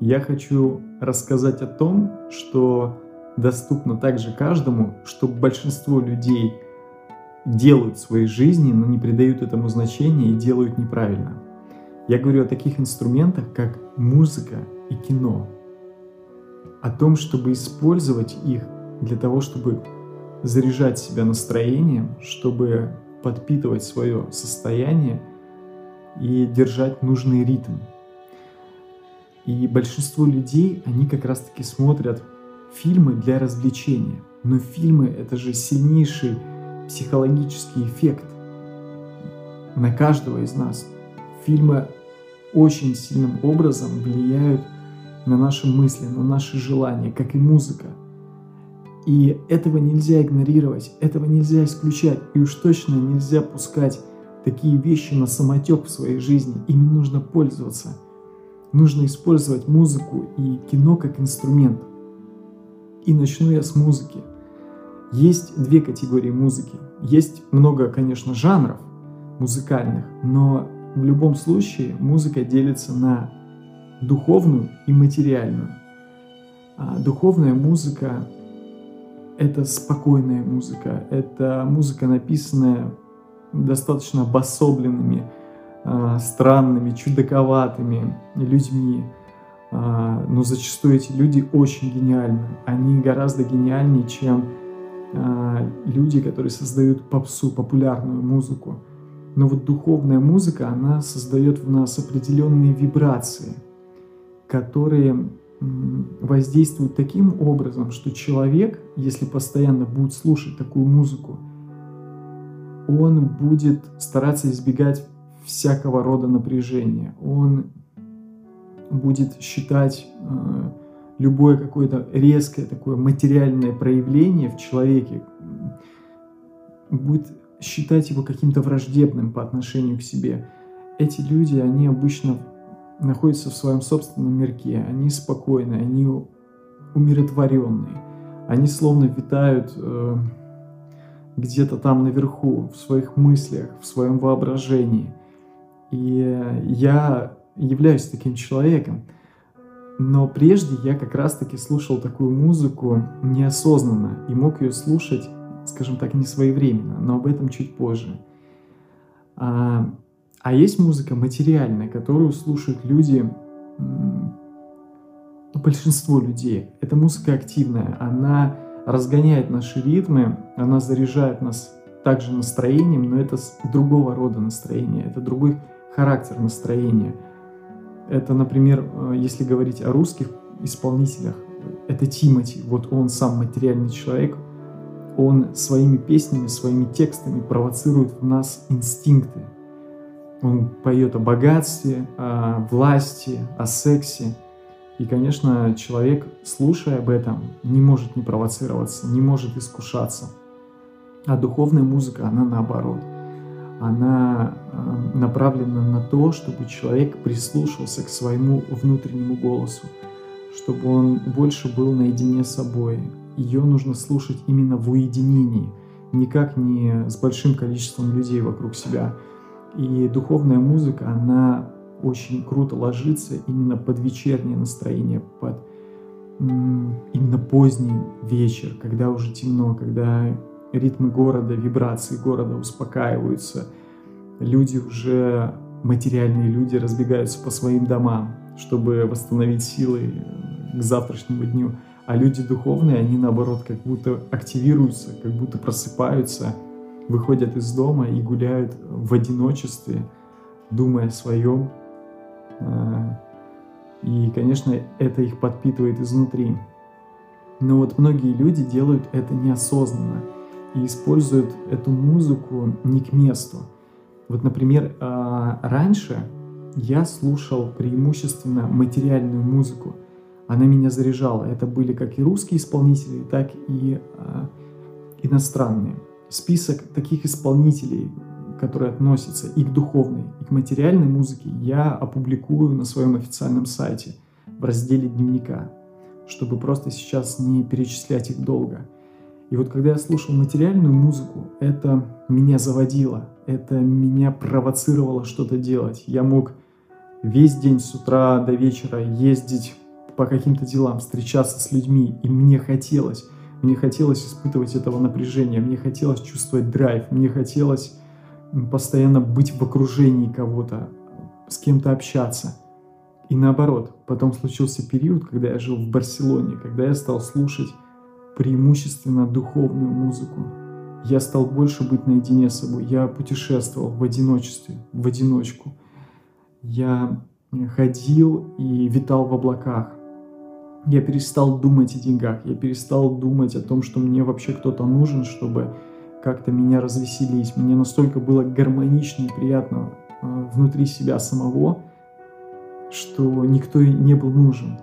Я хочу рассказать о том, что доступно также каждому, что большинство людей делают в своей жизни, но не придают этому значения и делают неправильно. Я говорю о таких инструментах, как музыка и кино. О том, чтобы использовать их для того, чтобы заряжать себя настроением, чтобы подпитывать свое состояние и держать нужный ритм. И большинство людей, они как раз-таки смотрят фильмы для развлечения. Но фильмы — это же сильнейший психологический эффект на каждого из нас. Фильмы очень сильным образом влияют на наши мысли, на наши желания, как и музыка. И этого нельзя игнорировать, этого нельзя исключать, и уж точно нельзя пускать такие вещи на самотек в своей жизни. Ими нужно пользоваться. Нужно использовать музыку и кино как инструмент. И начну я с музыки. Есть две категории музыки. Есть много, конечно, жанров музыкальных, но в любом случае музыка делится на духовную и материальную. А духовная музыка — это спокойная музыка, это музыка, написанная достаточно обособленными, а, странными, чудаковатыми людьми. А, но зачастую эти люди очень гениальны. Они гораздо гениальнее, чем а, люди, которые создают попсу, популярную музыку. Но вот духовная музыка, она создает в нас определенные вибрации, которые воздействуют таким образом, что человек, если постоянно будет слушать такую музыку, он будет стараться избегать всякого рода напряжения. Он будет считать э, любое какое-то резкое такое материальное проявление в человеке, будет считать его каким-то враждебным по отношению к себе. Эти люди, они обычно находятся в своем собственном мирке, они спокойны, они умиротворенные, они словно витают э, где-то там наверху, в своих мыслях, в своем воображении. И я являюсь таким человеком. Но прежде я как раз-таки слушал такую музыку неосознанно и мог ее слушать скажем так, не своевременно, но об этом чуть позже. А, а есть музыка материальная, которую слушают люди, большинство людей. Это музыка активная, она разгоняет наши ритмы, она заряжает нас также настроением, но это другого рода настроение, это другой характер настроения. Это, например, э, если говорить о русских исполнителях, это Тимати, вот он сам материальный человек, он своими песнями, своими текстами провоцирует в нас инстинкты. Он поет о богатстве, о власти, о сексе. И, конечно, человек, слушая об этом, не может не провоцироваться, не может искушаться. А духовная музыка, она наоборот. Она э, направлена на то, чтобы человек прислушался к своему внутреннему голосу, чтобы он больше был наедине с собой, ее нужно слушать именно в уединении, никак не с большим количеством людей вокруг себя. И духовная музыка, она очень круто ложится именно под вечернее настроение, под именно поздний вечер, когда уже темно, когда ритмы города, вибрации города успокаиваются, люди уже, материальные люди, разбегаются по своим домам, чтобы восстановить силы к завтрашнему дню а люди духовные, они наоборот как будто активируются, как будто просыпаются, выходят из дома и гуляют в одиночестве, думая о своем. А, и, конечно, это их подпитывает изнутри. Но вот многие люди делают это неосознанно и используют эту музыку не к месту. Вот, например, а, раньше я слушал преимущественно материальную музыку – она меня заряжала. Это были как и русские исполнители, так и э, иностранные. Список таких исполнителей, которые относятся и к духовной, и к материальной музыке, я опубликую на своем официальном сайте в разделе дневника, чтобы просто сейчас не перечислять их долго. И вот когда я слушал материальную музыку, это меня заводило, это меня провоцировало что-то делать. Я мог весь день с утра до вечера ездить по каким-то делам, встречаться с людьми, и мне хотелось, мне хотелось испытывать этого напряжения, мне хотелось чувствовать драйв, мне хотелось постоянно быть в окружении кого-то, с кем-то общаться. И наоборот, потом случился период, когда я жил в Барселоне, когда я стал слушать преимущественно духовную музыку. Я стал больше быть наедине с собой. Я путешествовал в одиночестве, в одиночку. Я ходил и витал в облаках. Я перестал думать о деньгах, я перестал думать о том, что мне вообще кто-то нужен, чтобы как-то меня развеселить. Мне настолько было гармонично и приятно э, внутри себя самого, что никто не был нужен.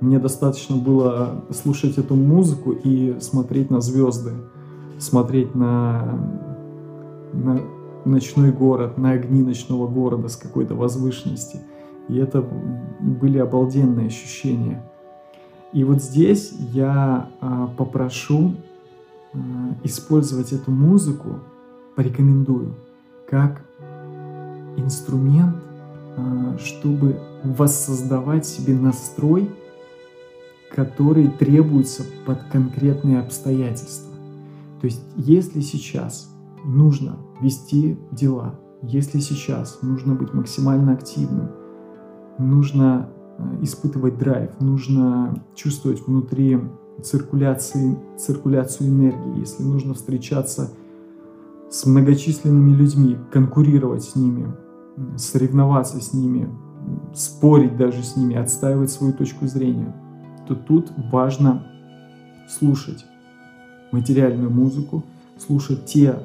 Мне достаточно было слушать эту музыку и смотреть на звезды, смотреть на, на ночной город, на огни ночного города с какой-то возвышенности. И это были обалденные ощущения. И вот здесь я а, попрошу а, использовать эту музыку, порекомендую, как инструмент, а, чтобы воссоздавать себе настрой, который требуется под конкретные обстоятельства. То есть, если сейчас нужно вести дела, если сейчас нужно быть максимально активным, нужно э, испытывать драйв, нужно чувствовать внутри циркуляции, циркуляцию энергии, если нужно встречаться с многочисленными людьми, конкурировать с ними, соревноваться с ними, спорить даже с ними, отстаивать свою точку зрения, то тут важно слушать материальную музыку, слушать те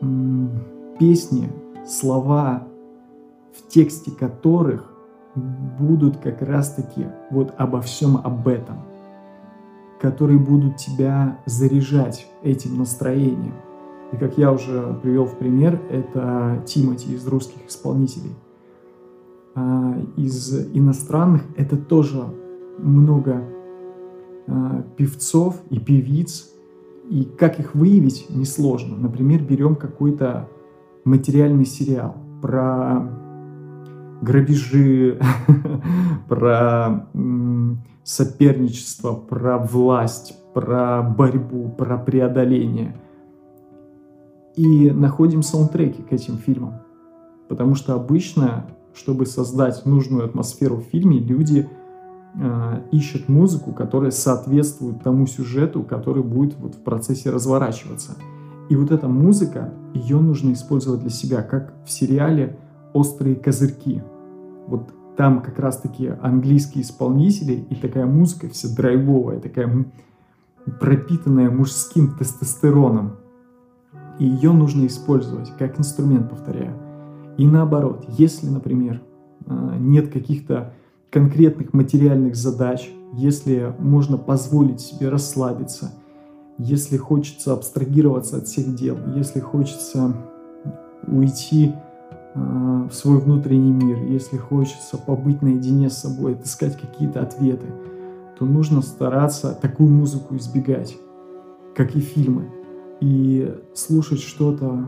м, песни, слова, в тексте которых будут как раз-таки вот обо всем об этом, которые будут тебя заряжать этим настроением. И как я уже привел в пример, это Тимати из русских исполнителей. А из иностранных это тоже много певцов и певиц, и как их выявить несложно. Например, берем какой-то материальный сериал про грабежи, про соперничество, про власть, про борьбу, про преодоление. И находим саундтреки к этим фильмам. Потому что обычно, чтобы создать нужную атмосферу в фильме, люди э, ищут музыку, которая соответствует тому сюжету, который будет вот в процессе разворачиваться. И вот эта музыка, ее нужно использовать для себя, как в сериале «Острые козырьки». Вот там как раз-таки английские исполнители и такая музыка вся драйвовая, такая пропитанная мужским тестостероном. И ее нужно использовать как инструмент, повторяю. И наоборот, если, например, а, нет каких-то конкретных материальных задач, если можно позволить себе расслабиться, если хочется абстрагироваться от всех дел, если хочется уйти э, в свой внутренний мир, если хочется побыть наедине с собой, отыскать какие-то ответы, то нужно стараться такую музыку избегать, как и фильмы, и слушать что-то,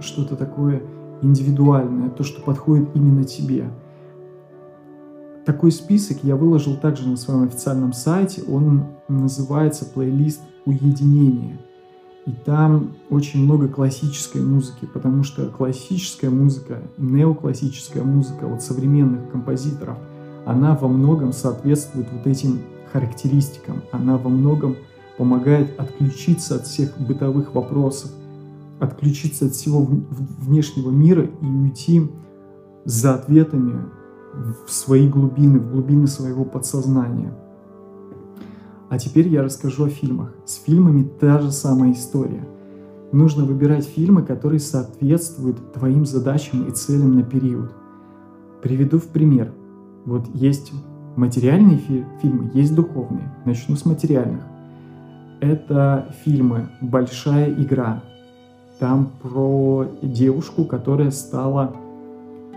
что-то такое индивидуальное, то, что подходит именно тебе – такой список я выложил также на своем официальном сайте. Он называется плейлист уединения. И там очень много классической музыки, потому что классическая музыка, неоклассическая музыка вот современных композиторов, она во многом соответствует вот этим характеристикам. Она во многом помогает отключиться от всех бытовых вопросов, отключиться от всего внешнего мира и уйти за ответами в свои глубины, в глубины своего подсознания. А теперь я расскажу о фильмах. С фильмами та же самая история. Нужно выбирать фильмы, которые соответствуют твоим задачам и целям на период. Приведу в пример. Вот есть материальные фи- фильмы, есть духовные. Начну с материальных. Это фильмы «Большая игра». Там про девушку, которая стала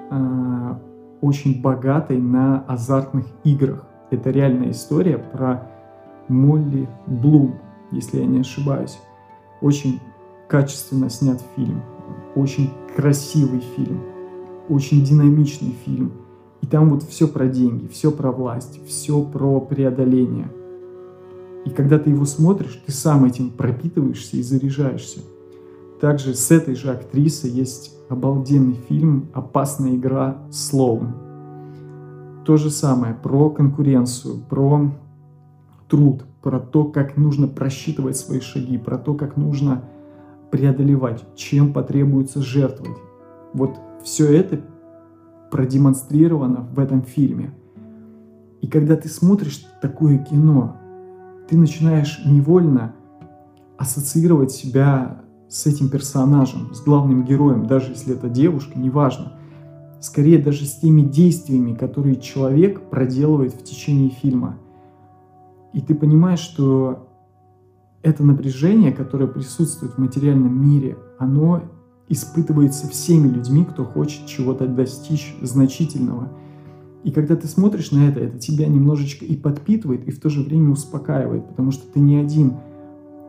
э, очень богатой на азартных играх. Это реальная история про Молли Блум, если я не ошибаюсь. Очень качественно снят фильм, очень красивый фильм, очень динамичный фильм. И там вот все про деньги, все про власть, все про преодоление. И когда ты его смотришь, ты сам этим пропитываешься и заряжаешься. Также с этой же актрисой есть обалденный фильм «Опасная игра Слоун». То же самое про конкуренцию, про труд, про то, как нужно просчитывать свои шаги, про то, как нужно преодолевать, чем потребуется жертвовать. Вот все это продемонстрировано в этом фильме. И когда ты смотришь такое кино, ты начинаешь невольно ассоциировать себя с этим персонажем, с главным героем, даже если это девушка, неважно. Скорее даже с теми действиями, которые человек проделывает в течение фильма. И ты понимаешь, что это напряжение, которое присутствует в материальном мире, оно испытывается всеми людьми, кто хочет чего-то достичь значительного. И когда ты смотришь на это, это тебя немножечко и подпитывает, и в то же время успокаивает, потому что ты не один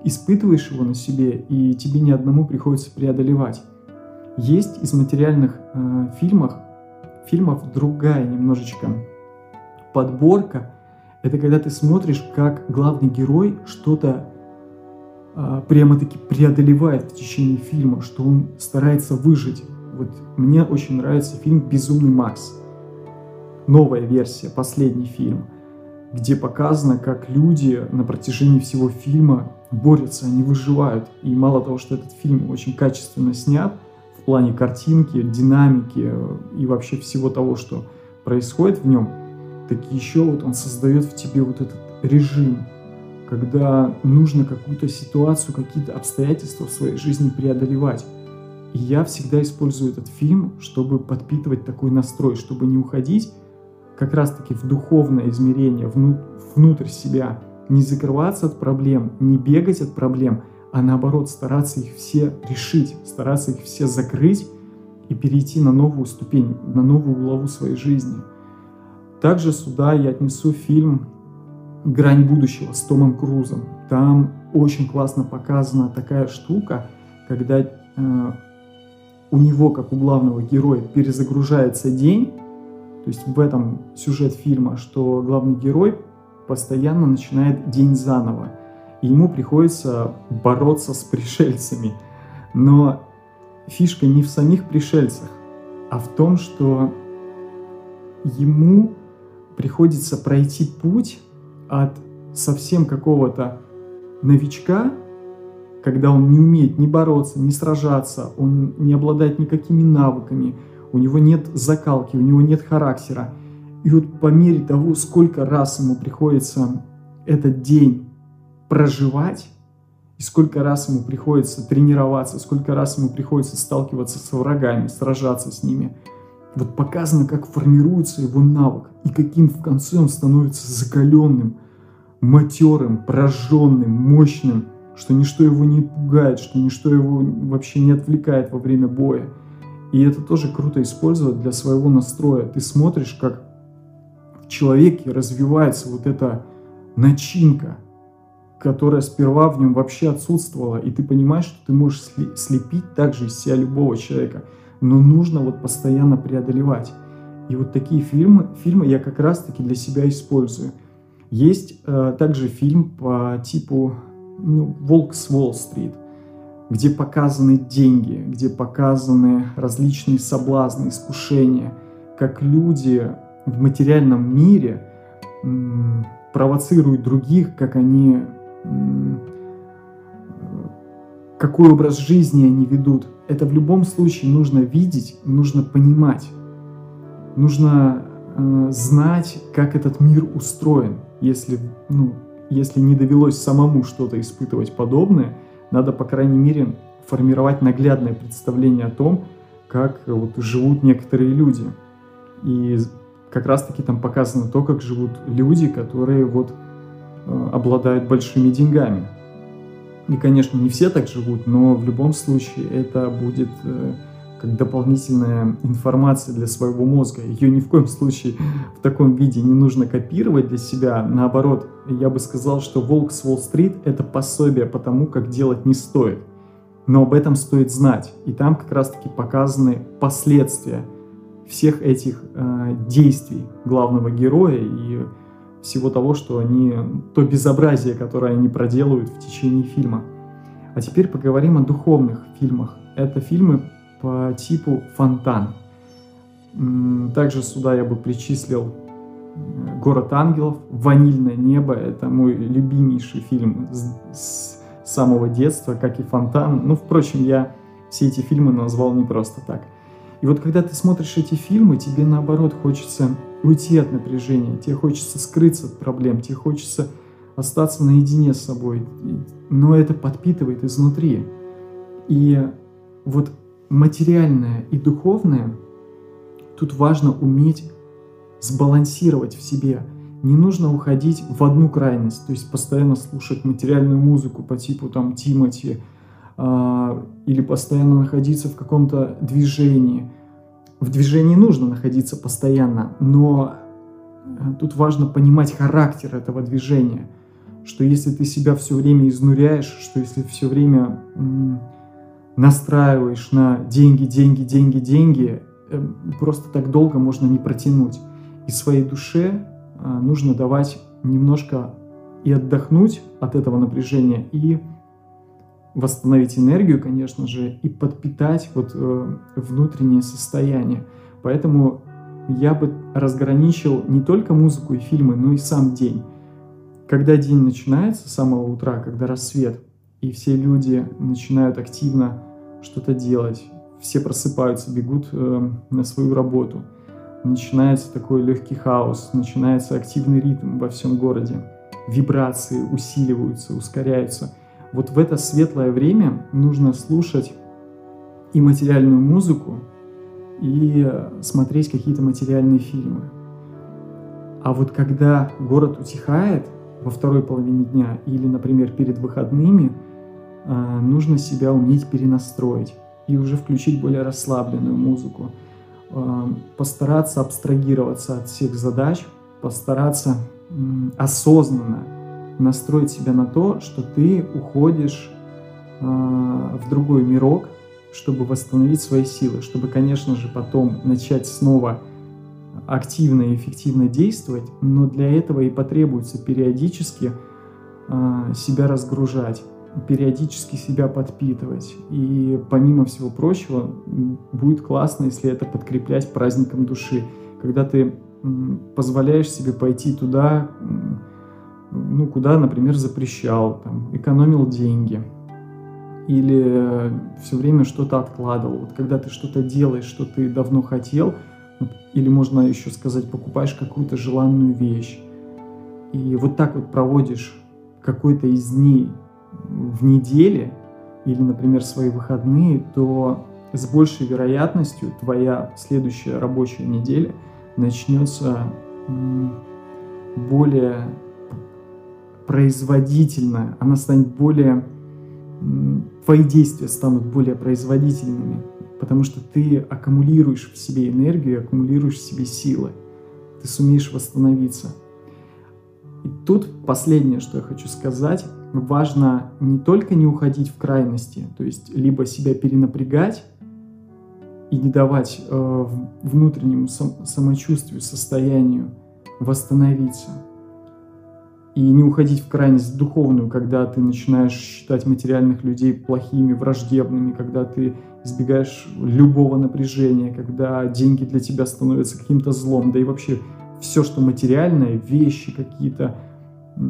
испытываешь его на себе, и тебе ни одному приходится преодолевать. Есть из материальных э, фильмов, фильмов другая немножечко подборка. Это когда ты смотришь, как главный герой что-то а, прямо-таки преодолевает в течение фильма, что он старается выжить. Вот мне очень нравится фильм «Безумный Макс». Новая версия, последний фильм, где показано, как люди на протяжении всего фильма борются, они выживают. И мало того, что этот фильм очень качественно снят в плане картинки, динамики и вообще всего того, что происходит в нем, так еще вот он создает в тебе вот этот режим, когда нужно какую-то ситуацию, какие-то обстоятельства в своей жизни преодолевать. И я всегда использую этот фильм, чтобы подпитывать такой настрой, чтобы не уходить как раз-таки в духовное измерение, внутрь себя, не закрываться от проблем, не бегать от проблем, а наоборот стараться их все решить, стараться их все закрыть и перейти на новую ступень, на новую главу своей жизни. Также сюда я отнесу фильм «Грань будущего» с Томом Крузом. Там очень классно показана такая штука, когда э, у него, как у главного героя, перезагружается день. То есть в этом сюжет фильма, что главный герой постоянно начинает день заново. И ему приходится бороться с пришельцами. Но фишка не в самих пришельцах, а в том, что ему приходится пройти путь от совсем какого-то новичка, когда он не умеет ни бороться, ни сражаться, он не обладает никакими навыками, у него нет закалки, у него нет характера. И вот по мере того, сколько раз ему приходится этот день проживать, и сколько раз ему приходится тренироваться, сколько раз ему приходится сталкиваться с врагами, сражаться с ними – вот показано, как формируется его навык и каким в конце он становится закаленным, матерым, прожженным, мощным, что ничто его не пугает, что ничто его вообще не отвлекает во время боя. И это тоже круто использовать для своего настроя. Ты смотришь, как в человеке развивается вот эта начинка, которая сперва в нем вообще отсутствовала, и ты понимаешь, что ты можешь слепить также из себя любого человека – но нужно вот постоянно преодолевать. И вот такие фильмы, фильмы я как раз-таки для себя использую. Есть э, также фильм по типу ну, «Волк с Уолл-стрит», где показаны деньги, где показаны различные соблазны, искушения, как люди в материальном мире провоцируют других, как они, какой образ жизни они ведут – это в любом случае нужно видеть, нужно понимать, нужно э, знать, как этот мир устроен. Если, ну, если не довелось самому что-то испытывать подобное, надо, по крайней мере, формировать наглядное представление о том, как вот живут некоторые люди. И как раз-таки там показано то, как живут люди, которые вот э, обладают большими деньгами. И, конечно, не все так живут, но в любом случае это будет э, как дополнительная информация для своего мозга. Ее ни в коем случае в таком виде не нужно копировать для себя. Наоборот, я бы сказал, что «Волк с Уолл-стрит» — это пособие по тому, как делать не стоит. Но об этом стоит знать. И там как раз-таки показаны последствия всех этих э, действий главного героя и всего того, что они, то безобразие, которое они проделывают в течение фильма. А теперь поговорим о духовных фильмах. Это фильмы по типу «Фонтан». Также сюда я бы причислил э, «Город ангелов», «Ванильное небо». Это мой любимейший фильм с самого детства, как и «Фонтан». Ну, впрочем, я все эти фильмы назвал не просто так. И вот когда ты смотришь эти фильмы, тебе наоборот хочется уйти от напряжения, тебе хочется скрыться от проблем, тебе хочется остаться наедине с собой. Но это подпитывает изнутри. И вот материальное и духовное, тут важно уметь сбалансировать в себе. Не нужно уходить в одну крайность, то есть постоянно слушать материальную музыку по типу там Тимати, или постоянно находиться в каком-то движении. В движении нужно находиться постоянно, но э, тут важно понимать характер этого движения, что если ты себя все время изнуряешь, что если все время настраиваешь на деньги, деньги, деньги, деньги, э, просто так долго можно не протянуть. И своей душе э, нужно давать немножко и отдохнуть от этого напряжения, и восстановить энергию, конечно же, и подпитать вот э, внутреннее состояние. Поэтому я бы разграничил не только музыку и фильмы, но и сам день. Когда день начинается с самого утра, когда рассвет, и все люди начинают активно что-то делать. Все просыпаются, бегут э, на свою работу. Начинается такой легкий хаос, начинается активный ритм во всем городе. Вибрации усиливаются, ускоряются. Вот в это светлое время нужно слушать и материальную музыку, и смотреть какие-то материальные фильмы. А вот когда город утихает во второй половине дня или, например, перед выходными – а, нужно себя уметь перенастроить и уже включить более расслабленную музыку, а, постараться абстрагироваться от всех задач, постараться осознанно настроить себя на то, что ты уходишь а, в другой мирок, чтобы восстановить свои силы, чтобы, конечно же, потом начать снова активно и эффективно действовать, но для этого и потребуется периодически себя разгружать периодически себя подпитывать. И помимо всего прочего, будет классно, если это подкреплять праздником души, когда ты позволяешь себе пойти туда, ну, куда, например, запрещал, там, экономил деньги, или все время что-то откладывал. Вот когда ты что-то делаешь, что ты давно хотел, или можно еще сказать, покупаешь какую-то желанную вещь, и вот так вот проводишь какой-то из дней в неделе или, например, свои выходные, то с большей вероятностью твоя следующая рабочая неделя начнется более производительно, она станет более... Твои действия станут более производительными, потому что ты аккумулируешь в себе энергию, аккумулируешь в себе силы. Ты сумеешь восстановиться. И тут последнее, что я хочу сказать, важно не только не уходить в крайности, то есть либо себя перенапрягать и не давать э, внутреннему сам, самочувствию, состоянию восстановиться, и не уходить в крайность духовную, когда ты начинаешь считать материальных людей плохими, враждебными, когда ты избегаешь любого напряжения, когда деньги для тебя становятся каким-то злом, да и вообще все, что материальное, вещи какие-то,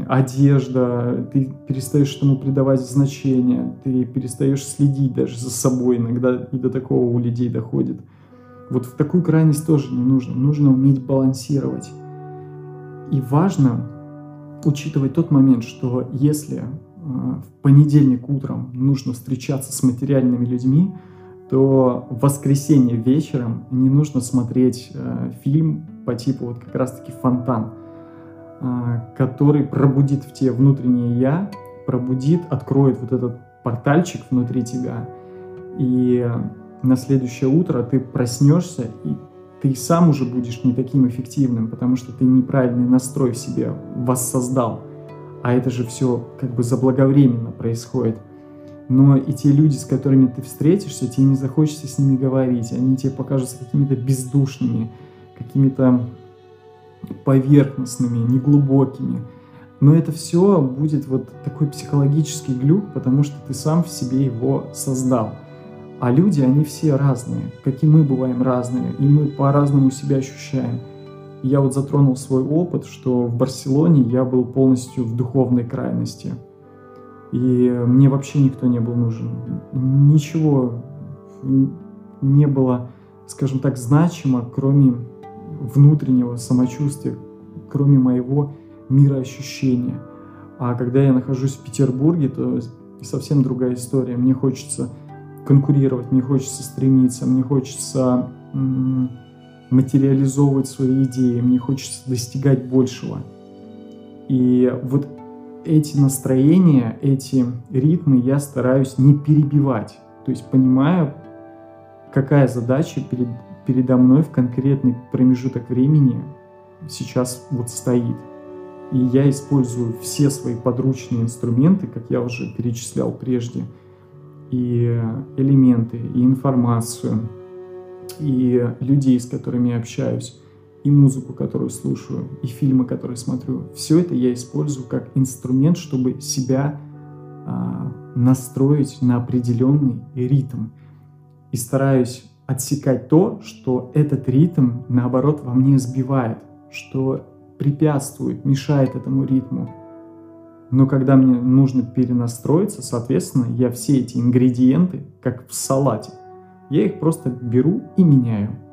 одежда, ты перестаешь этому придавать значение, ты перестаешь следить даже за собой, иногда и до такого у людей доходит. Вот в такую крайность тоже не нужно, нужно уметь балансировать. И важно учитывать тот момент, что если э, в понедельник утром нужно встречаться с материальными людьми, то в воскресенье вечером не нужно смотреть э, фильм по типу вот как раз-таки «Фонтан», а, который пробудит в тебе внутреннее «я», пробудит, откроет вот этот портальчик внутри тебя, и на следующее утро ты проснешься, и ты сам уже будешь не таким эффективным, потому что ты неправильный настрой в себе воссоздал. А это же все как бы заблаговременно происходит. но и те люди, с которыми ты встретишься, тебе не захочется с ними говорить, они тебе покажутся какими-то бездушными, какими-то поверхностными, неглубокими. Но это все будет вот такой психологический глюк, потому что ты сам в себе его создал. А люди, они все разные, как и мы бываем разные, и мы по-разному себя ощущаем. Я вот затронул свой опыт, что в Барселоне я был полностью в духовной крайности – и мне вообще никто не был нужен. Ничего не было, скажем так, значимо, кроме внутреннего самочувствия, кроме моего мироощущения. А когда я нахожусь в Петербурге, то совсем другая история. Мне хочется конкурировать, мне хочется стремиться, мне хочется материализовывать свои идеи, мне хочется достигать большего. И вот эти настроения, эти ритмы я стараюсь не перебивать. То есть понимаю, какая задача перед, передо мной в конкретный промежуток времени сейчас вот стоит. И я использую все свои подручные инструменты, как я уже перечислял прежде, и элементы, и информацию, и людей, с которыми я общаюсь и музыку, которую слушаю, и фильмы, которые смотрю, все это я использую как инструмент, чтобы себя а, настроить на определенный ритм. И стараюсь отсекать то, что этот ритм, наоборот, во мне сбивает, что препятствует, мешает этому ритму. Но когда мне нужно перенастроиться, соответственно, я все эти ингредиенты, как в салате, я их просто беру и меняю.